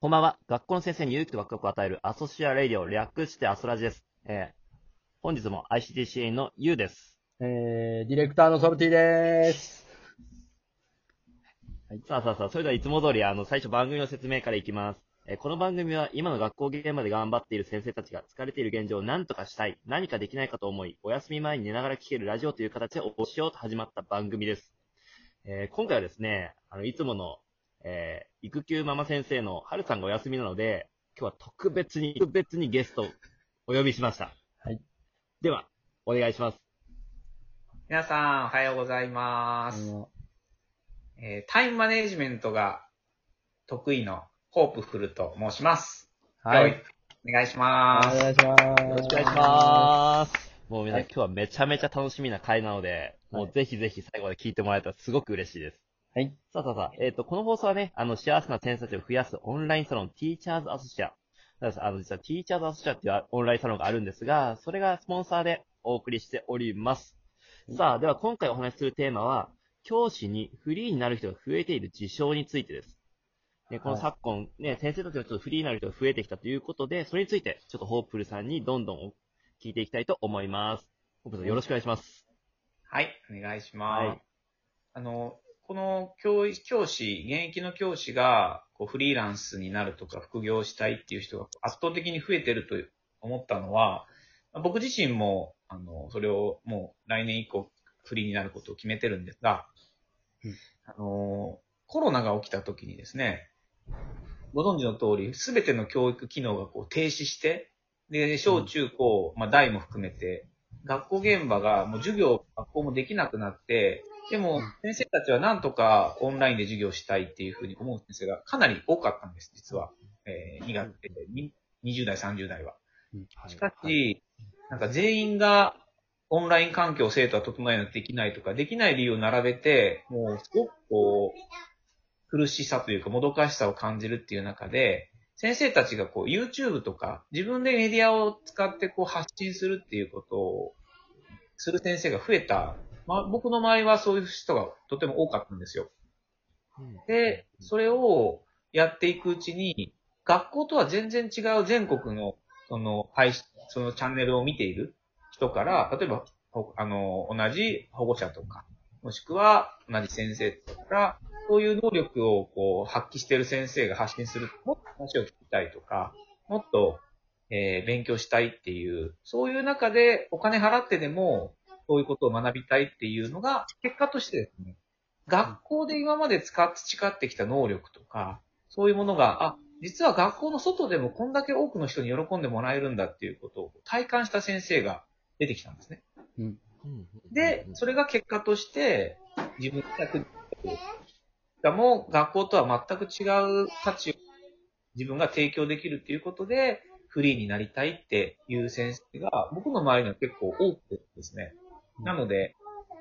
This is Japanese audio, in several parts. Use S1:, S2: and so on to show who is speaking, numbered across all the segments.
S1: こんばんは。学校の先生に勇気とワクワクを与えるアソシアレイディオ、略してアソラジです。えー、本日も ICT 支援のゆうです。
S2: えー、ディレクターのソルティでーす。
S1: さあさあさあ、それではいつも通り、あの、最初番組の説明からいきます。えーこの番組は今の学校現場で頑張っている先生たちが疲れている現状を何とかしたい、何かできないかと思い、お休み前に寝ながら聞けるラジオという形でおしようと始まった番組です。えー今回はですね、あの、いつもの、えー育休ママ先生のはるさんがお休みなので、今日は特別に、特別にゲストをお呼びしました。
S2: はい。
S1: では、お願いします。
S3: 皆さん、おはようございます。えータイムマネジメントが得意のホープフルと申します。
S2: はい。
S3: よお願いします。
S2: お願いします。
S1: よろしくお願いします。もうみんな、
S2: はい
S1: 今日はめちゃめちゃ楽しみな回なので、もうぜひぜひ最後まで聞いてもらえたらすごく嬉しいです。
S2: はい。
S1: さあさあさあ、えっ、と、この放送はね、あの、幸せな先生たちを増やすオンラインサロン、ティーチャーズアソシア。あの、実はティーチャーズアソシアっていうオンラインサロンがあるんですが、それがスポンサーでお送りしております。さあ、では今回お話しするテーマは、教師にフリーになる人が増えている事象についてです。ね、この
S2: はい
S1: 昨今、ね、先生たちがちょっとフリーになる人が増えてきたということで、それについて、ちょっとホープフルさんにどんどん聞いていきたいと思います。ホープフルさんよろしくお願いします。
S3: はい、お願いします。
S1: はい
S3: あの、この教教師、現役の教師がこうフリーランスになるとか副業したいっていう人が圧倒的に増えてると思ったのは、僕自身も、あの、それをもう来年以降フリーになることを決めてるんですが、
S2: うん。
S3: あの、コロナが起きた時にですね、ご存知の通り、すべての教育機能がこう停止して、で、小中高、まあ大も含めて、学校現場がもう授業、学校もできなくなって、でも先生たちはなんとかオンラインで授業したいっていうふうに思う先生がかなり多かったんです、実は。えー、2学生で、に20代、30代は。しかし、なんか全員がオンライン環境を生徒は整えなきゃできないとか、できない理由を並べて、もうすごくこう、苦しさというか、もどかしさを感じるっていう中で、先生たちがこう YouTube とか自分でメディアを使ってこう発信するっていうことをする先生が増えた。まあ、僕の周りはそういう人がとても多かったんですよ。で、それをやっていくうちに、学校とは全然違う全国の、その、配信、そのチャンネルを見ている人から、例えば、ほあの、同じ保護者とか、もしくは同じ先生とか、そういう能力をこう発揮している先生が発信すると、もっと話を聞きたいとか、もっと、えー勉強したいっていう、そういう中でお金払ってでも、そういうことを学びたいっていうのが、結果としてですね、学校で今まで使っ培ってきた能力とか、そういうものが、あ、実は学校の外でもこんだけ多くの人に喜んでもらえるんだっていうことを体感した先生が出てきたんですね。で、それが結果として、自分の役に立つ。しかも、学校とは全く違う価値を自分が提供できるっていうことで、フリーになりたいっていう先生が、僕の周りには結構多くてですね。なので、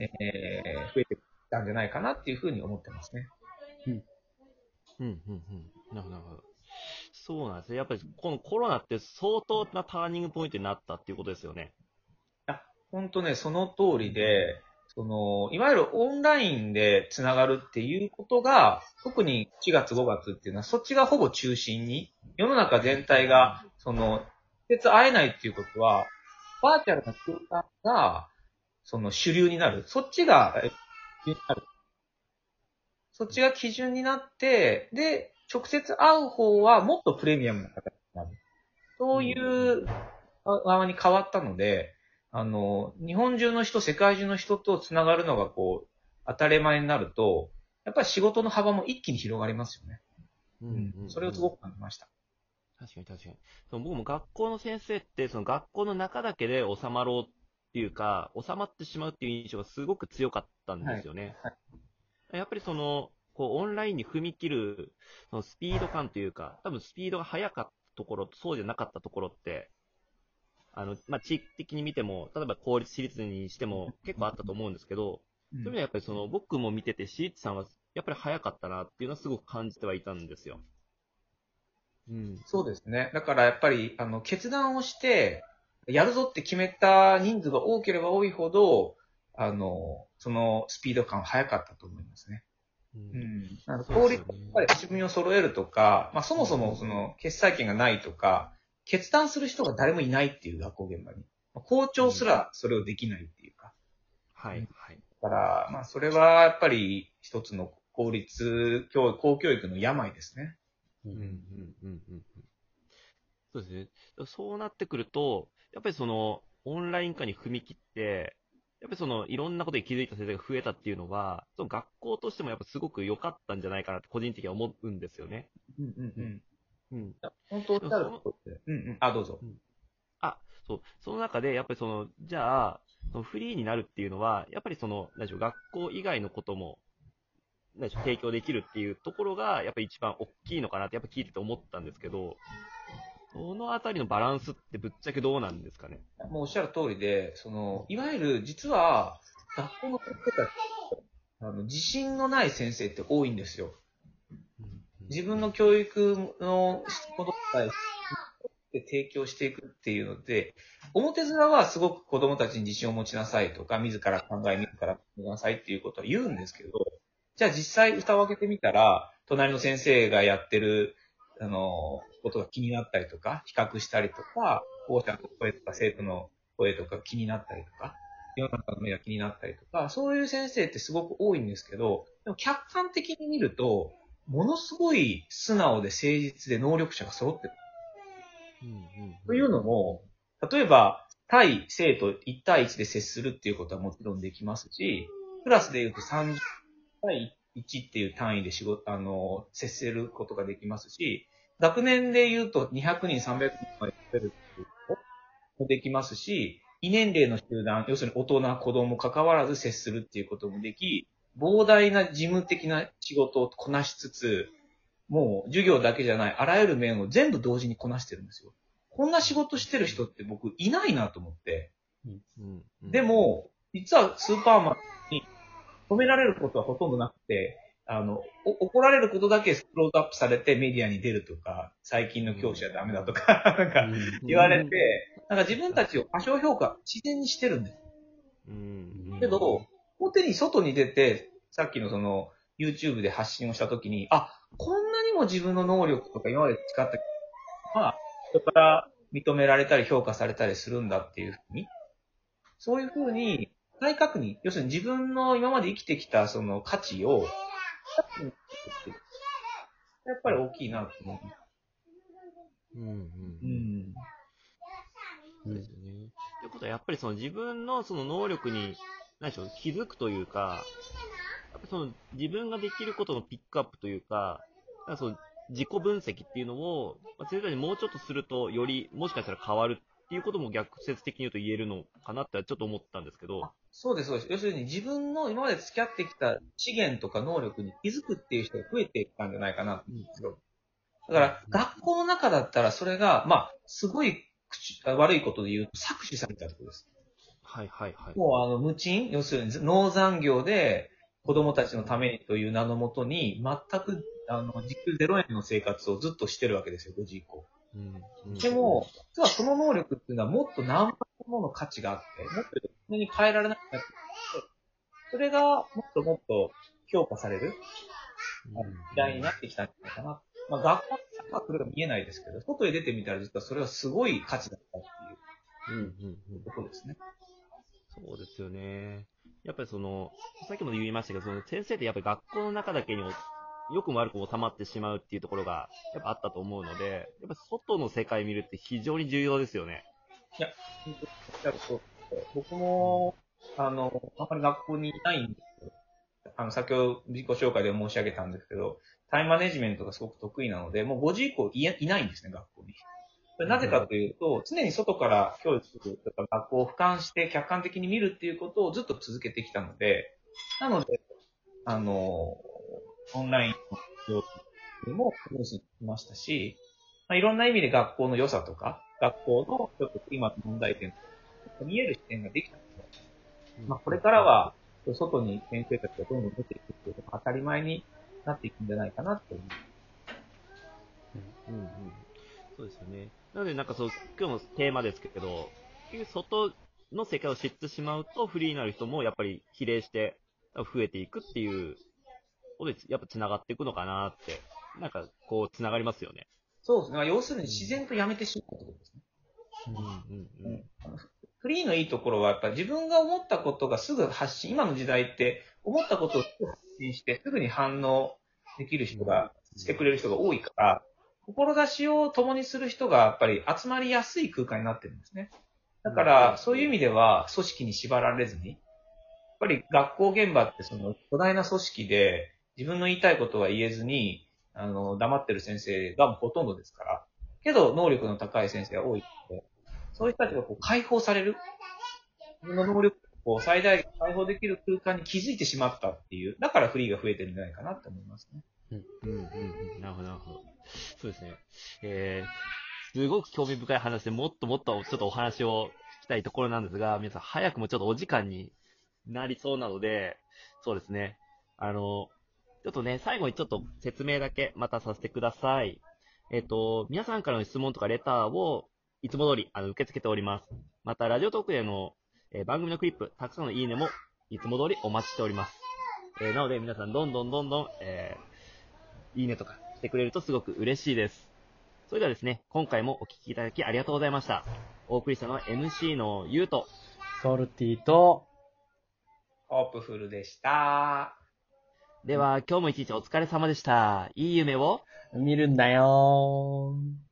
S3: えー増えてきたんじゃないかなっていうふうに思ってますね。
S1: うん、うん、うん。なるほど、なるほど。そうなんですね。やっぱり、このコロナって相当なターニングポイントになったっていうことですよね。
S3: 本当ね、その通りで、その、いわゆるオンラインでつながるっていうことが、特に4月5月っていうのは、そっちがほぼ中心に、世の中全体が、その、直接会えないっていうことは、バーチャルな空間が、その主流になる。そっちが。そっちが基準になって、で、直接会う方はもっとプレミアムな形になる。そういう側に変わったので、あの、日本中の人、世界中の人と繋がるのがこう、当たり前になると、やっぱり仕事の幅も一気に広がりますよね。うん。それをすごく感じました。
S1: 確かに確かに。その僕も学校の先生って、その学校の中だけで収まろうっていうか、収まってしまうっていう印象がすごく強かったんですよね。
S3: はい
S1: やっぱりその、こう、オンラインに踏み切る、そのスピード感というか、多分スピードが速かったところと、そうじゃなかったところって、あの、まあ、地域的に見ても、例えば公立私立にしても結構あったと思うんですけど、そういう意味ではやっぱりその、僕も見てて、私立さんはやっぱり早かったなっていうのはすごく感じてはいたんですよ。うん。
S3: そうですね。だからやっぱり、あの、決断をして、やるぞって決めた人数が多ければ多いほど、あの、そのスピード感は速かったと思いますね。
S1: う
S3: うんん。なんか効率、やっぱり仕組みを揃えるとか、まあそもそもその決済権がないとか、決断する人が誰もいないっていう学校現場に。まあ校長すらそれをできないっていうか。
S1: はい、はい。
S3: だから、まあそれはやっぱり一つの公立教育、公教育の病ですね。
S2: うん
S1: うんうんうんうんそうですね。そうなってくると、やっぱりその、オンライン化に踏み切って、やっぱりその、いろんなことに気づいた先生が増えたっていうのは、その学校としてもやっぱすごく良かったんじゃないかなって個人的には思うんですよね。
S3: うんうんうん。
S1: うん。
S3: 本当おっしゃることって。うんうん。あ、どうぞ。
S1: そう。その中で、やっぱりその、じゃあ、そのフリーになるっていうのは、やっぱりその、何でしょう、学校以外のことも、何でしょう、提供できるっていうところが、やっぱり一番大きいのかなって、やっぱ聞いてて思ったんですけど、そのあたりのバランスってぶっちゃけどうなんですかね？
S3: もうおっしゃる通りで、その、いわゆる実は、学校の先生たち、あの、自信のない先生って多いんですよ。自分の教育のことに対して提供していくっていうので、表面はすごく子供たちに自信を持ちなさいとか、自ら考え、自ら考えなさいっていうことは言うんですけど、じゃあ実際蓋を開けてみたら、隣の先生がやってる、あの、ことが気になったりとか、比較したりとか、保護者の声とか生徒の声とか気になったりとか、世の中の目が気になったりとか、そういう先生ってすごく多いんですけど、でも客観的に見ると、ものすごい素直で誠実で能力者が揃ってる。
S1: うんうん
S3: というのも、例えば、対生徒1対1で接するっていうことはもちろんできますし、クラスで言うと30対1っていう単位で仕事、あの、接することができますし、学年で言うと200人、300人まで接るっていうこともできますし、異年齢の集団、要するに大人、子供関わらず接するっていうこともでき、膨大な事務的な仕事をこなしつつ、もう授業だけじゃない、あらゆる面を全部同時にこなしてるんですよ。こんな仕事してる人って僕いないなと思って。
S1: うんうん
S3: で、も、実はスーパーマンに止められることはほとんどなくて、あの、お怒られることだけスクロールアップされてメディアに出るとか、最近の教師はダメだとか、なんか言われて、なんか自分たちを過小評価自然にしてるんです。
S1: うん。
S3: けど、表に外に出て、さっきのその、YouTube で発信をしたときに、あ、こんなにも自分の能力とか今まで使った、まあ、人から認められたり評価されたりするんだっていうふうに、そういうふうに、再確認、要するに自分の今まで生きてきたその価値を、やっぱり大きいなと思う。
S1: うんうん
S3: うん。
S1: そうですよね。ということは、やっぱりその自分のその能力に、何でしょう、気づくというか、やっぱその自分ができることのピックアップというか、かその自己分析っていうのを、まあ、先生にもうちょっとすると、より、もしかしたら変わるっていうことも逆説的に言うと言えるのかなってちょっと思ったんですけど、
S3: そうです、そうです。要するに自分の今まで付き合ってきた資源とか能力に気づくっていう人が増えていったんじゃないかなと思うんですよ。だから、学校の中だったらそれが、まあ、すごい口あ悪いことで言うと搾取されたってことです。
S1: はいはいはい。
S3: もうあの、無賃、要するに農残業で子供たちのためにという名のもとに、全く、あの、時給0円の生活をずっとしてるわけですよ、5時以降。
S1: うんうん
S3: でも、実はその能力っていうのはもっと何倍もの価値があって、もっとそんなに変えられなくなってそれがもっともっと評価される時代になってきたんじゃないかな。まあ学校はそれが見えないですけど、外へ出てみたら実はそれはすごい価値だったっていう
S1: うんうんうん
S3: ことですね。
S1: そうですよね。やっぱりその、さっきも言いましたけど、その先生ってやっぱり学校の中だけに良くも悪くも溜まってしまうっていうところがやっぱあったと思うので、やっぱ外の世界見るって非常に重要ですよね。
S3: 本当におっしゃる通りで僕も、あの、あんまり学校にいないんですけど、あの、先ほど自己紹介で申し上げたんですけど、タイムマネジメントがすごく得意なので、もう5時以降いいないんですね、学校に。なぜかというと、常に外から教育とか学校を俯瞰して客観的に見るっていうことをずっと続けてきたので、なので、あの、オンラインの教育もニュースに来ましたし、まあ、いろんな意味で学校の良さとか、学校のちょっと今の問題点見える視点ができたので、まあ、これからは、外に先生たちがどんどん出ていくっていうのが当たり前になっていくんじゃないかなって思います。
S1: うんうん。そうですよね。なのでなんかそう、今日のテーマですけど、外の世界を知ってしまうとフリーになる人もやっぱり比例して増えていくっていうことでやっぱ繋がっていくのかなって、なんかこう繋がりますよね。
S3: そうですね。まあ要するに自然とやめてしまうってことですね。
S1: うんうんうん。
S3: フリーのいいところは、やっぱ自分が思ったことがすぐ発信、今の時代って、思ったことをすぐ発信して、すぐに反応できる人が、してくれる人が多いから、志を共にする人がやっぱり集まりやすい空間になってるんですね。だから、そういう意味では、組織に縛られずに、やっぱり学校現場ってその巨大な組織で、自分の言いたいことは言えずに、あの、黙ってる先生がほとんどですから。けど、能力の高い先生が多いので、そういう人たちがこう解放される。自分の能力を最大限解放できる空間に気づいてしまったっていう。だからフリーが増えてるんじゃないかなって思いますね。
S1: うんうんうん。なるほど、なるほど。そうですね。えー、すごく興味深い話でもっともっとちょっとお話を聞きたいところなんですが、皆さん早くもちょっとお時間になりそうなので、そうですね。あの、ちょっとね、最後にちょっと説明だけまたさせてください。えっ、と、皆さんからの質問とかレターをいつも通りあの受け付けております。また、ラジオトークでの、えー番組のクリップ、たくさんのいいねもいつも通りお待ちしております。えーなので皆さんどんどんどんどん、えーいいねとかしてくれるとすごく嬉しいです。それではですね、今回もお聞きいただきありがとうございました。お送りしたのは MC のゆうと、
S2: ソルティと、
S3: ホープフルでした。
S1: では今日も一日お疲れ様でした。いい夢を
S2: 見るんだよー。